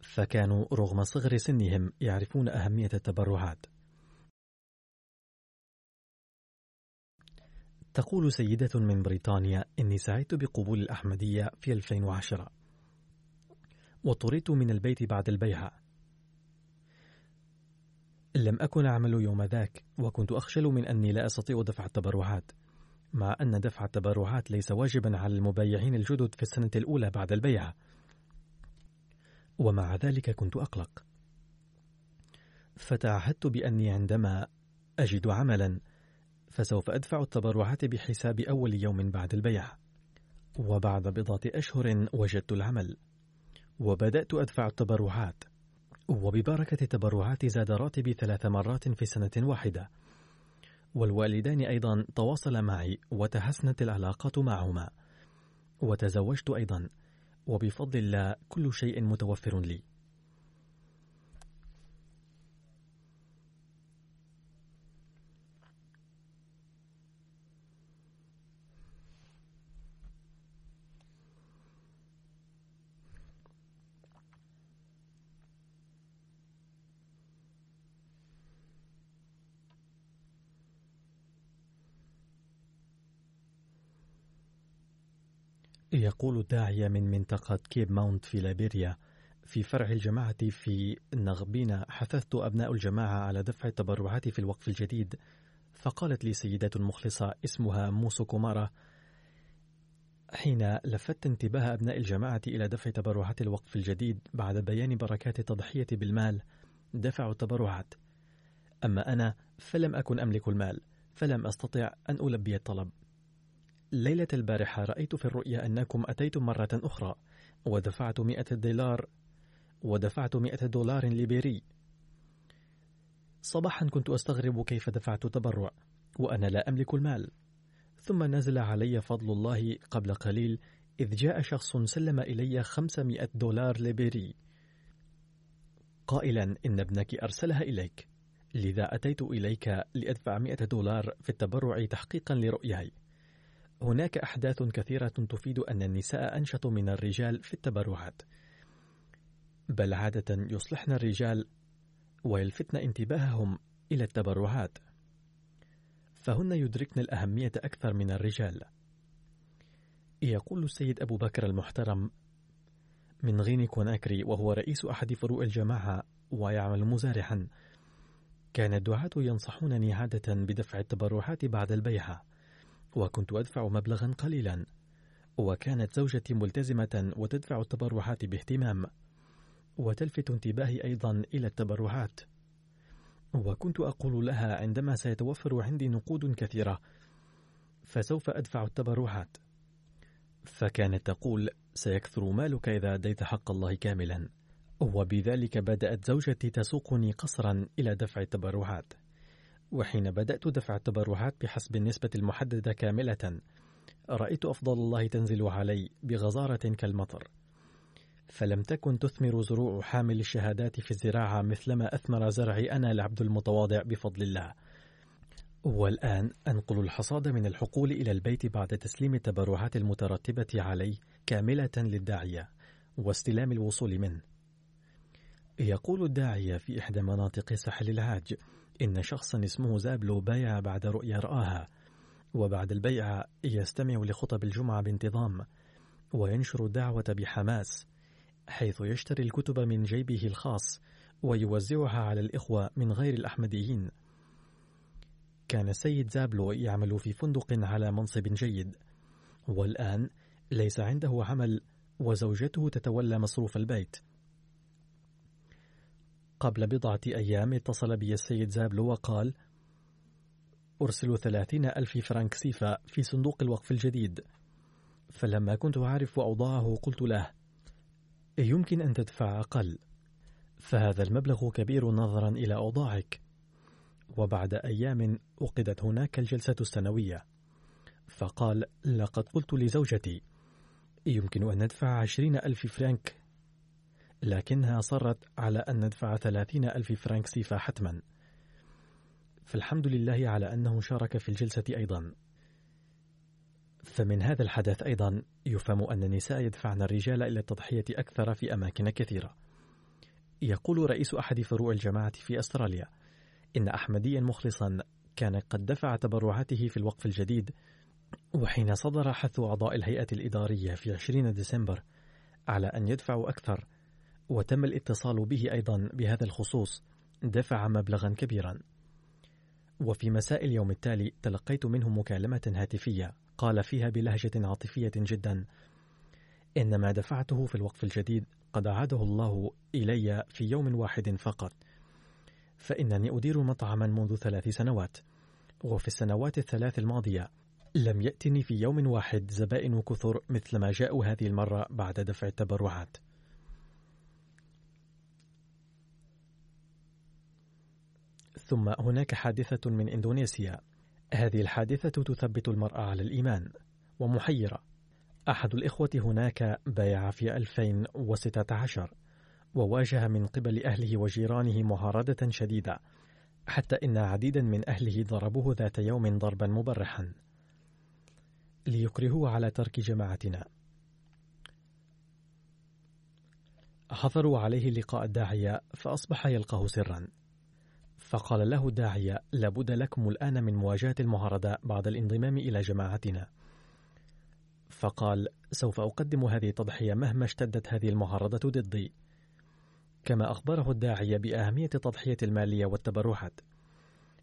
فكانوا رغم صغر سنهم يعرفون أهمية التبرعات. تقول سيدة من بريطانيا إني سعدت بقبول الأحمدية في 2010 وطردت من البيت بعد البيعة. لم أكن أعمل يوم ذاك وكنت أخجل من أني لا أستطيع دفع التبرعات. مع أن دفع التبرعات ليس واجبا على المبايعين الجدد في السنة الأولى بعد البيعة. ومع ذلك كنت أقلق. فتعهدت بأني عندما أجد عملا فسوف أدفع التبرعات بحساب أول يوم بعد البيع. وبعد بضعة أشهر وجدت العمل. وبدأت أدفع التبرعات. وببركة التبرعات زاد راتبي ثلاث مرات في سنة واحدة. والوالدان أيضا تواصل معي وتحسنت العلاقات معهما. وتزوجت أيضا. وبفضل الله كل شيء متوفر لي. يقول الداعية من منطقة كيب ماونت في ليبيريا في فرع الجماعة في نغبين حثثت أبناء الجماعة على دفع التبرعات في الوقف الجديد. فقالت لي سيدة مخلصة اسمها موسو كومارا حين لفت انتباه أبناء الجماعة إلى دفع تبرعات الوقف الجديد بعد بيان بركات التضحية بالمال دفعوا التبرعات. أما أنا فلم أكن أملك المال فلم أستطع أن ألبي الطلب. ليلة البارحة رأيت في الرؤيا أنكم أتيتم مرة أخرى ودفعت مئة دولار ودفعت مئة دولار ليبيري. صباحا كنت أستغرب كيف دفعت تبرع وأنا لا أملك المال. ثم نزل علي فضل الله قبل قليل إذ جاء شخص سلم إلي خمسمائة دولار ليبيري. قائلا إن ابنك أرسلها إليك. لذا أتيت إليك لأدفع مئة دولار في التبرع تحقيقا لرؤياي. هناك أحداث كثيرة تفيد أن النساء أنشط من الرجال في التبرعات. بل عادة يصلحن الرجال ويلفتن انتباههم إلى التبرعات. فهن يدركن الأهمية أكثر من الرجال. يقول السيد أبو بكر المحترم من غيني كوناكري وهو رئيس أحد فروع الجماعة ويعمل مزارحا كان الدعاة ينصحونني عادة بدفع التبرعات بعد البيعة وكنت أدفع مبلغا قليلا. وكانت زوجتي ملتزمة وتدفع التبرعات باهتمام. وتلفت انتباهي أيضا إلى التبرعات. وكنت أقول لها عندما سيتوفر عندي نقود كثيرة فسوف أدفع التبرعات. فكانت تقول سيكثر مالك إذا أديت حق الله كاملا. وبذلك بدأت زوجتي تسوقني قصرا إلى دفع التبرعات. وحين بدأت دفع التبرعات بحسب النسبة المحددة كاملة رأيت أفضل الله تنزل علي بغزارة كالمطر. فلم تكن تثمر زروع حامل الشهادات في الزراعة مثلما أثمر زرعي أنا العبد المتواضع بفضل الله. والآن أنقل الحصاد من الحقول إلى البيت بعد تسليم التبرعات المترتبة عليه كاملة للداعية واستلام الوصول منه. يقول الداعية في إحدى مناطق ساحل العاج إن شخصا اسمه زابلو بايع بعد رؤيا رآها وبعد البيعة يستمع لخطب الجمعة بانتظام وينشر الدعوة بحماس حيث يشتري الكتب من جيبه الخاص ويوزعها على الإخوة من غير الأحمديين. كان السيد زابلو يعمل في فندق على منصب جيد والآن ليس عنده عمل وزوجته تتولى مصروف البيت. قبل بضعة أيام اتصل بي السيد زابلو وقال أرسل ثلاثين ألف فرنك سيفا في صندوق الوقف الجديد. فلما كنت أعرف أوضاعه قلت له يمكن أن تدفع أقل. فهذا المبلغ كبير نظرا إلى أوضاعك. وبعد أيام عقدت هناك الجلسة السنوية. فقال لقد قلت لزوجتي يمكن أن ندفع عشرين ألف فرنك لكنها أصرت على أن ندفع ثلاثين ألف فرنك سيفا حتما. فالحمد لله على أنه شارك في الجلسة أيضا. فمن هذا الحدث أيضا يفهم أن النساء يدفعن الرجال إلى التضحية أكثر في أماكن كثيرة. يقول رئيس أحد فروع الجماعة في أستراليا إن أحمديا مخلصا كان قد دفع تبرعاته في الوقف الجديد وحين صدر حث أعضاء الهيئة الإدارية في 20 ديسمبر على أن يدفعوا أكثر وتم الاتصال به أيضا بهذا الخصوص. دفع مبلغا كبيرا. وفي مساء اليوم التالي تلقيت منه مكالمة هاتفية. قال فيها بلهجة عاطفية جدا. إن ما دفعته في الوقف الجديد قد أعاده الله إلي في يوم واحد فقط. فإنني أدير مطعما منذ ثلاث سنوات. وفي السنوات الثلاث الماضية لم يأتني في يوم واحد زبائن كثر مثل ما جاءوا هذه المرة بعد دفع التبرعات. ثم هناك حادثة من إندونيسيا. هذه الحادثة تثبت المرأة على الإيمان ومحيرة. أحد الإخوة هناك بايع في 2016 وواجه من قبل أهله وجيرانه معارضة شديدة حتى إن عديدا من أهله ضربوه ذات يوم ضربا مبرحا. ليكرهوه على ترك جماعتنا. حضروا عليه لقاء الداعية فأصبح يلقاه سرا. فقال له الداعية لابد لكم الآن من مواجهة المعارضة بعد الانضمام إلى جماعتنا. فقال سوف أقدم هذه التضحية مهما اشتدت هذه المعارضة ضدي. كما أخبره الداعية بأهمية التضحية المالية والتبرعات.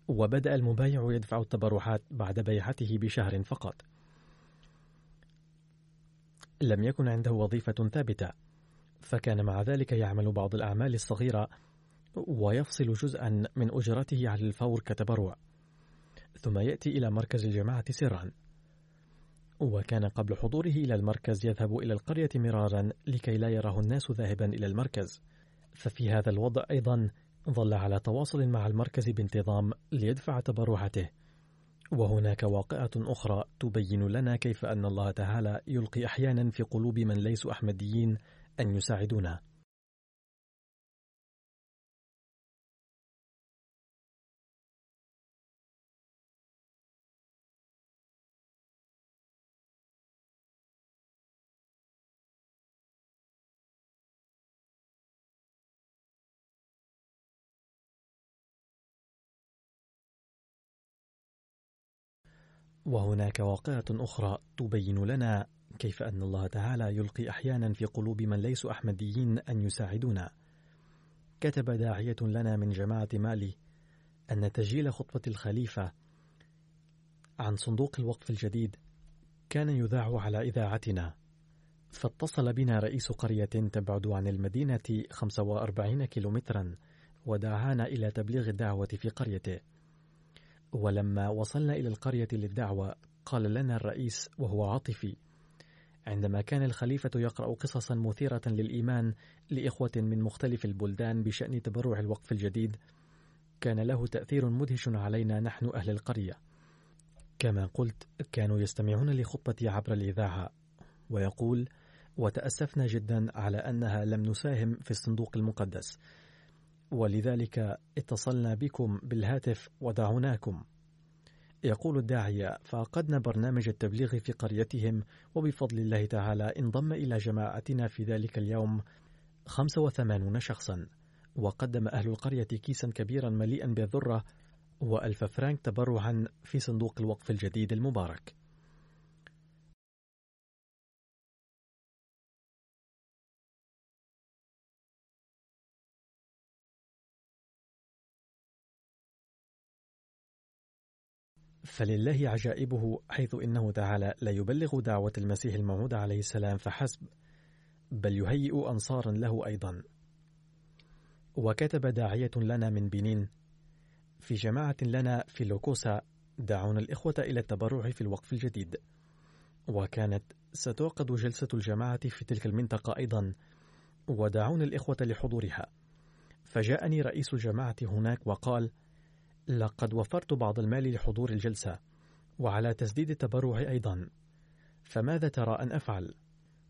وبدأ المبايع يدفع التبرعات بعد بيعته بشهر فقط. لم يكن عنده وظيفة ثابتة. فكان مع ذلك يعمل بعض الأعمال الصغيرة ويفصل جزءا من أجرته على الفور كتبرع ثم يأتي إلى مركز الجماعة سرا. وكان قبل حضوره إلى المركز يذهب إلى القرية مرارا لكي لا يراه الناس ذاهبا إلى المركز. ففي هذا الوضع أيضا ظل على تواصل مع المركز بانتظام ليدفع تبرعاته وهناك واقعة أخرى تبين لنا كيف أن الله تعالى يلقي أحيانا في قلوب من ليسوا أحمديين أن يساعدونا. وهناك واقعة أخرى تبين لنا كيف أن الله تعالى يلقي أحيانا في قلوب من ليسوا أحمديين أن يساعدونا. كتب داعية لنا من جماعة مالي أن تسجيل خطبة الخليفة عن صندوق الوقف الجديد كان يذاع على إذاعتنا. فاتصل بنا رئيس قرية تبعد عن المدينة 45 كيلومترا ودعانا إلى تبليغ الدعوة في قريته. ولما وصلنا إلى القرية للدعوة قال لنا الرئيس وهو عاطفي عندما كان الخليفة يقرأ قصصا مثيرة للإيمان لإخوة من مختلف البلدان بشأن تبرع الوقف الجديد كان له تأثير مدهش علينا نحن أهل القرية. كما قلت كانوا يستمعون لخطبتي عبر الإذاعة ويقول وتأسفنا جدا على أنها لم نساهم في الصندوق المقدس ولذلك اتصلنا بكم بالهاتف ودعوناكم. يقول الداعية فعقدنا برنامج التبليغ في قريتهم وبفضل الله تعالى انضم إلى جماعتنا في ذلك اليوم 85 شخصا. وقدم أهل القرية كيسا كبيرا مليئا بالذرة وألف فرانك تبرعا في صندوق الوقف الجديد المبارك. فلله عجائبه حيث إنه تعالى لا يبلغ دعوة المسيح الموعود عليه السلام فحسب بل يهيئ أنصارا له أيضا. وكتب داعية لنا من بنين. في جماعة لنا في لوكوسا دعونا الإخوة إلى التبرع في الوقف الجديد. وكانت ستعقد جلسة الجماعة في تلك المنطقة أيضا. ودعونا الإخوة لحضورها. فجاءني رئيس الجماعة هناك وقال: لقد وفرت بعض المال لحضور الجلسة وعلى تسديد التبرع أيضا. فماذا ترى أن أفعل؟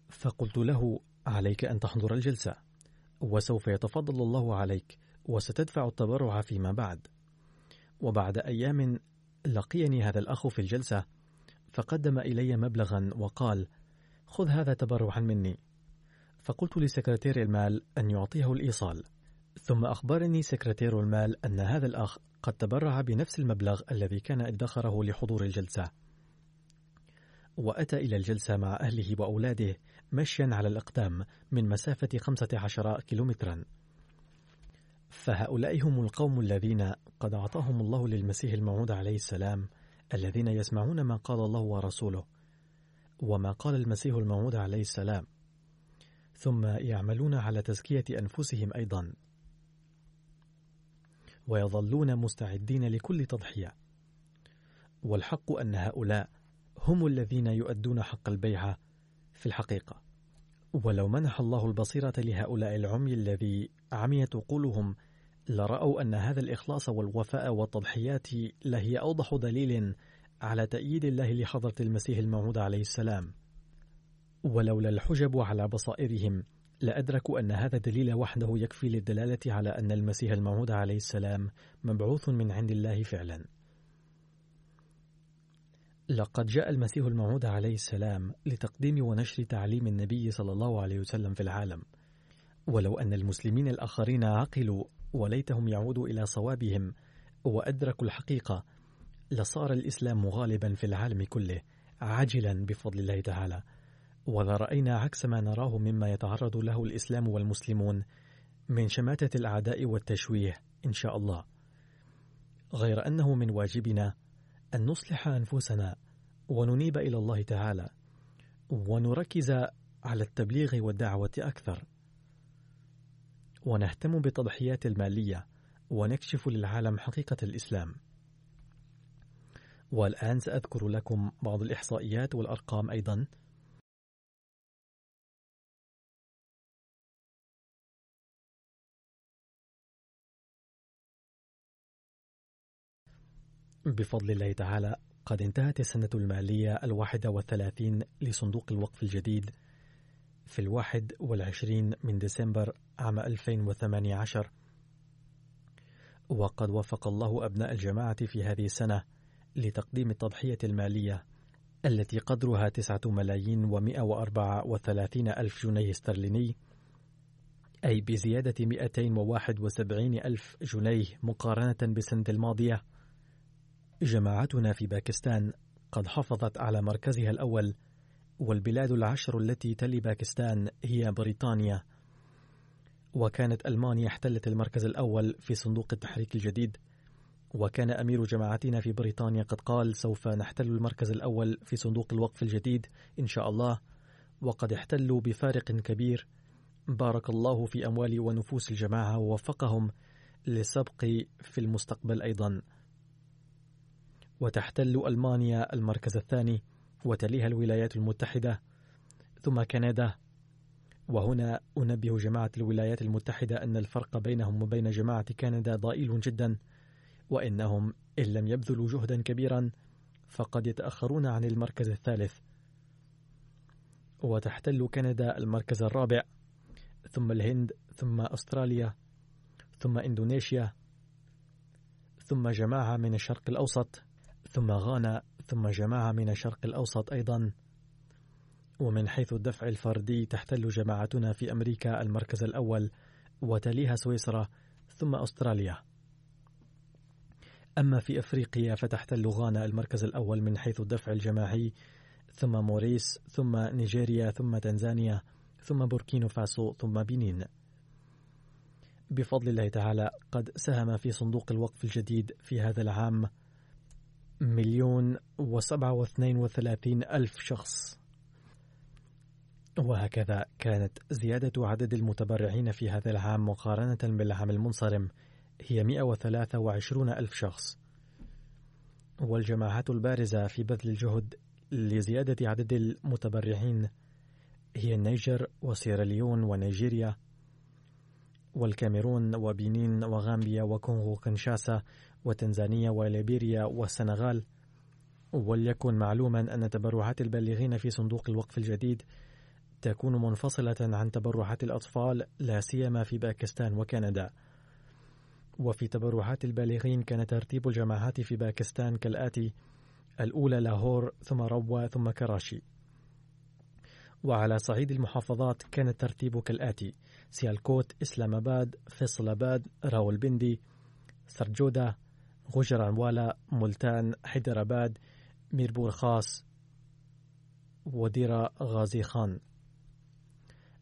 فقلت له عليك أن تحضر الجلسة وسوف يتفضل الله عليك وستدفع التبرع فيما بعد. وبعد أيام لقيني هذا الأخ في الجلسة فقدم إلي مبلغا وقال خذ هذا تبرعا مني. فقلت لسكرتير المال أن يعطيه الإيصال ثم أخبرني سكرتير المال أن هذا الأخ قد تبرع بنفس المبلغ الذي كان ادخره لحضور الجلسة. وأتى إلى الجلسة مع أهله وأولاده مشيا على الأقدام من مسافة 15 كيلومترا. فهؤلاء هم القوم الذين قد أعطاهم الله للمسيح الموعود عليه السلام الذين يسمعون ما قال الله ورسوله وما قال المسيح الموعود عليه السلام. ثم يعملون على تزكية أنفسهم أيضا. ويظلون مستعدين لكل تضحية. والحق أن هؤلاء هم الذين يؤدون حق البيعة في الحقيقة. ولو منح الله البصيرة لهؤلاء العمي الذي عميت عقولهم لرأوا أن هذا الإخلاص والوفاء والتضحيات لهي أوضح دليل على تأييد الله لحضرة المسيح الموعود عليه السلام. ولولا الحجب على بصائرهم لأدركوا أن هذا الدليل وحده يكفي للدلالة على أن المسيح الموعود عليه السلام مبعوث من عند الله فعلا. لقد جاء المسيح الموعود عليه السلام لتقديم ونشر تعليم النبي صلى الله عليه وسلم في العالم. ولو أن المسلمين الآخرين عقلوا وليتهم يعودوا إلى صوابهم وأدركوا الحقيقة لصار الإسلام غالبا في العالم كله عاجلا بفضل الله تعالى. ولرأينا عكس ما نراه مما يتعرض له الإسلام والمسلمون من شماتة الأعداء والتشويه إن شاء الله. غير أنه من واجبنا أن نصلح أنفسنا وننيب إلى الله تعالى ونركز على التبليغ والدعوة أكثر. ونهتم بالتضحيات المالية ونكشف للعالم حقيقة الإسلام. والآن سأذكر لكم بعض الإحصائيات والأرقام أيضا. بفضل الله تعالى قد انتهت السنة المالية الواحدة والثلاثين لصندوق الوقف الجديد في الواحد والعشرين من ديسمبر عام 2018 وقد وفق الله أبناء الجماعة في هذه السنة لتقديم التضحية المالية التي قدرها تسعة ملايين ومئة وأربعة وثلاثين ألف جنيه استرليني أي بزيادة مئتين وواحد وسبعين ألف جنيه مقارنة بالسنة الماضية. جماعتنا في باكستان قد حافظت على مركزها الأول والبلاد العشر التي تلي باكستان هي بريطانيا. وكانت ألمانيا احتلت المركز الأول في صندوق التحريك الجديد. وكان أمير جماعتنا في بريطانيا قد قال سوف نحتل المركز الأول في صندوق الوقف الجديد إن شاء الله وقد احتلوا بفارق كبير. بارك الله في أموال ونفوس الجماعة ووفقهم للسبق في المستقبل أيضا. وتحتل ألمانيا المركز الثاني وتليها الولايات المتحدة ثم كندا. وهنا أنبه جماعة الولايات المتحدة أن الفرق بينهم وبين جماعة كندا ضئيل جدا وإنهم إن لم يبذلوا جهدا كبيرا فقد يتأخرون عن المركز الثالث. وتحتل كندا المركز الرابع ثم الهند ثم أستراليا ثم إندونيسيا ثم جماعة من الشرق الأوسط. ثم غانا ثم جماعة من الشرق الأوسط أيضا. ومن حيث الدفع الفردي تحتل جماعتنا في أمريكا المركز الأول وتليها سويسرا ثم أستراليا. أما في أفريقيا فتحتل غانا المركز الأول من حيث الدفع الجماعي ثم موريس ثم نيجيريا ثم تنزانيا ثم بوركينو فاسو ثم بنين. بفضل الله تعالى قد ساهم في صندوق الوقف الجديد في هذا العام مليون وسبعة واثنين وثلاثين ألف شخص. وهكذا كانت زيادة عدد المتبرعين في هذا العام مقارنة بالعام المنصرم هي 123 ألف شخص. والجماعات البارزة في بذل الجهد لزيادة عدد المتبرعين هي النيجر وسيراليون ونيجيريا والكاميرون وبنين وغامبيا وكونغو كنشاسا وتنزانيا وليبيريا والسنغال. وليكن معلوما أن تبرعات البالغين في صندوق الوقف الجديد تكون منفصلة عن تبرعات الأطفال لا سيما في باكستان وكندا. وفي تبرعات البالغين كان ترتيب الجماعات في باكستان كالآتي الأولى لاهور ثم روى ثم كراشي. وعلى صعيد المحافظات كان الترتيب كالآتي سيالكوت إسلام آباد فيصل آباد راولبندي سرجودا غوجرانوالا ملتان حيدراباد ميربور خاص وديرة غازي خان.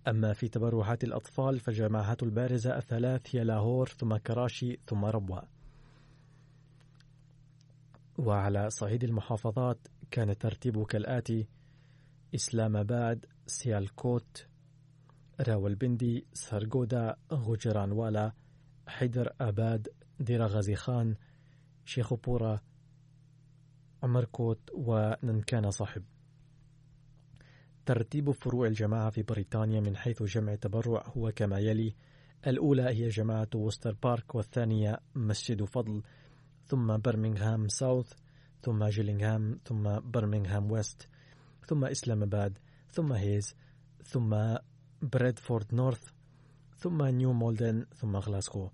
أما في تبرعات الأطفال فجماعات البارزة الثلاث هي لاهور ثم كراشي ثم ربوة. وعلى صعيد المحافظات كان الترتيب كالآتي إسلام آباد سيالكوت راولبندي سرغودا غجرانوالا حيدر آباد دير غازي خان شيخوبورا عمركوت وننكانا صاحب. ترتيب فروع الجماعة في بريطانيا من حيث جمع التبرع هو كما يلي. الأولى هي جماعة وستر بارك والثانية مسجد فضل ثم برمنغهام ساوث ثم جيلينغهام ثم برمنغهام ويست ثم إسلام آباد ثم هيز ثم بريدفورد نورث ثم نيو مولدن ثم غلاسكو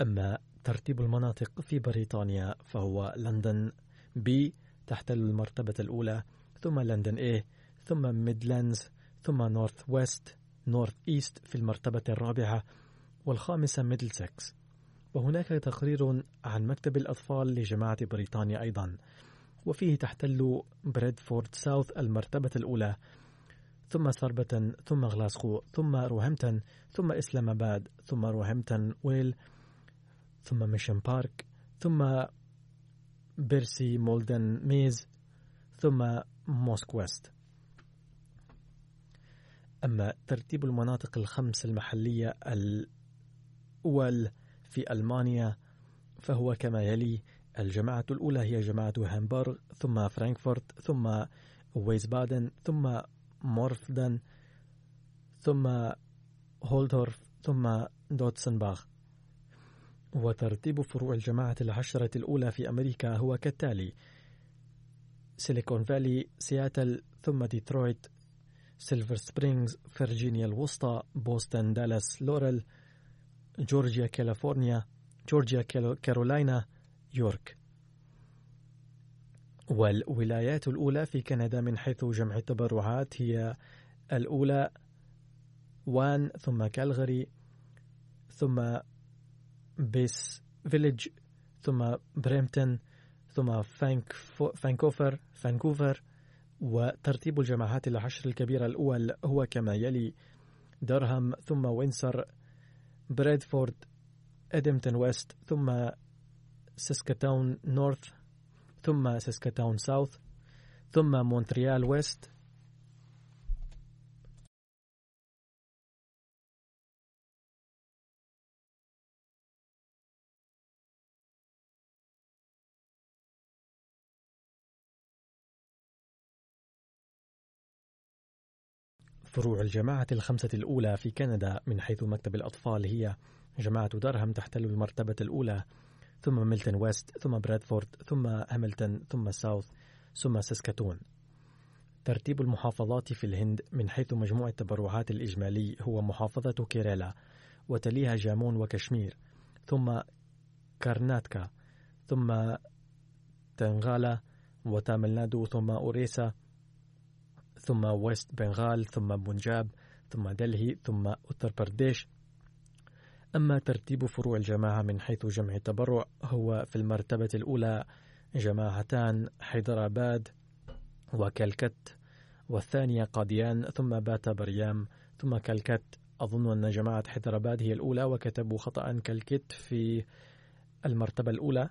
أما ترتيب المناطق في بريطانيا فهو لندن B تحتل المرتبة الأولى ثم لندن A ثم ميدلاندز ثم نورث ويست نورث إيست في المرتبة الرابعة والخامسة ميدل سكس وهناك تقرير عن مكتب الأطفال لجماعة بريطانيا أيضا. وفيه تحتل بريدفورد ساوث المرتبة الأولى ثم سربتن ثم غلاسكو ثم روهمتن ثم إسلام آباد ثم روهمتن ويل ثم ميشن بارك ثم بيرسي مولدن ميز ثم موسك ويست. أما ترتيب المناطق الخمس المحلية الأول في ألمانيا فهو كما يلي الجماعة الأولى هي جماعة هامبورغ ثم فرانكفورت ثم ويسبادن ثم مورفدن ثم هولدورف ثم دوتسنباغ. وترتيب فروع الجماعة العشرة الأولى في أمريكا هو كالتالي سيليكون فالي سياتل ثم ديترويت سيلفر سبرينغز فرجينيا الوسطى بوسطن دالاس لوريل جورجيا كاليفورنيا جورجيا كارولاينا يورك والولايات الأولى في كندا من حيث جمع التبرعات هي الأولى وان ثم كالغري ثم بيس فيليج ثم بريمتون ثم فانك فانكوفر فانكوفر وترتيب الجماعات العشر الكبيرة الأول هو كما يلي درهم ثم وينسر بريدفورد إدمتون ويست ثم ساسكاتاون نورث ثم ساسكاتاون ساوث ثم مونتريال ويست فروع الجماعة الخمسة الأولى في كندا من حيث مكتب الأطفال هي جماعة درهم تحتل المرتبة الأولى ثم ميلتون ويست ثم برادفورد ثم هاملتون ثم ساوث ثم ساسكاتون. ترتيب المحافظات في الهند من حيث مجموع التبرعات الإجمالي هو محافظة كيرالا وتليها جامون وكشمير ثم كارناتكا ثم تنغالا وتامل ثم أوريسا ثم ويست بنغال ثم بنجاب ثم دلهي ثم أتر برديش. أما ترتيب فروع الجماعة من حيث جمع التبرع هو في المرتبة الأولى جماعتان حيدرآباد وكالكت والثانية قاديان ثم باتا بريام ثم كالكت. أظن أن جماعة حيدرآباد هي الأولى وكتبوا خطأ كالكت في المرتبة الأولى.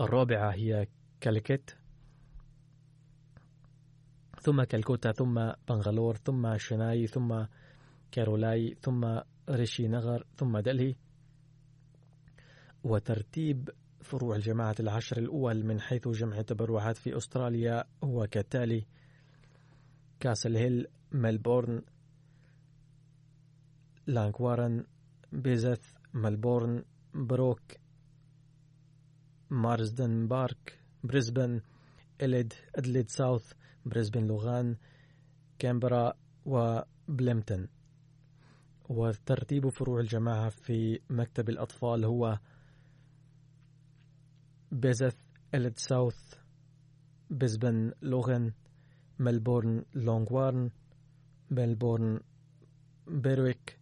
الرابعة هي كالكت. ثم كالكوتا ثم بنغلور ثم شناي ثم كارولاي ثم ريشي نغر ثم دلهي. وترتيب فروع الجماعة العشر الأول من حيث جمع التبرعات في أستراليا هو كالتالي كاسل هيل ملبورن لانكوارن بيزث ملبورن بروك مارزدن بارك بريسبن إليد أدليد ساوث بريسبن لوغان كامبرا وبليمتون وترتيب فروع الجماعة في مكتب الأطفال هو بيزث إلد ساوث بيزبن لوغن ملبورن لونغوارن ملبورن بيرويك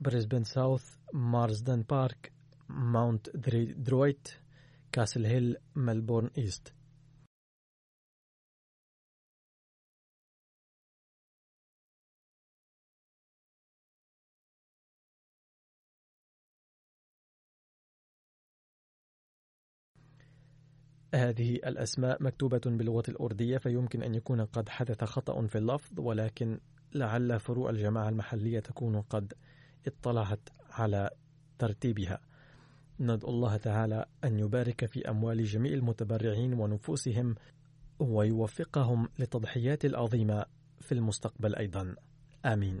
بريسبن ساوث مارزدن بارك ماونت درويت كاسل هيل ملبورن إيست. هذه الأسماء مكتوبة باللغة الأردية فيمكن أن يكون قد حدث خطأ في اللفظ ولكن لعل فروع الجماعة المحلية تكون قد اطلعت على ترتيبها. ندعو الله تعالى أن يبارك في أموال جميع المتبرعين ونفوسهم ويوفقهم للتضحيات العظيمة في المستقبل أيضا. آمين.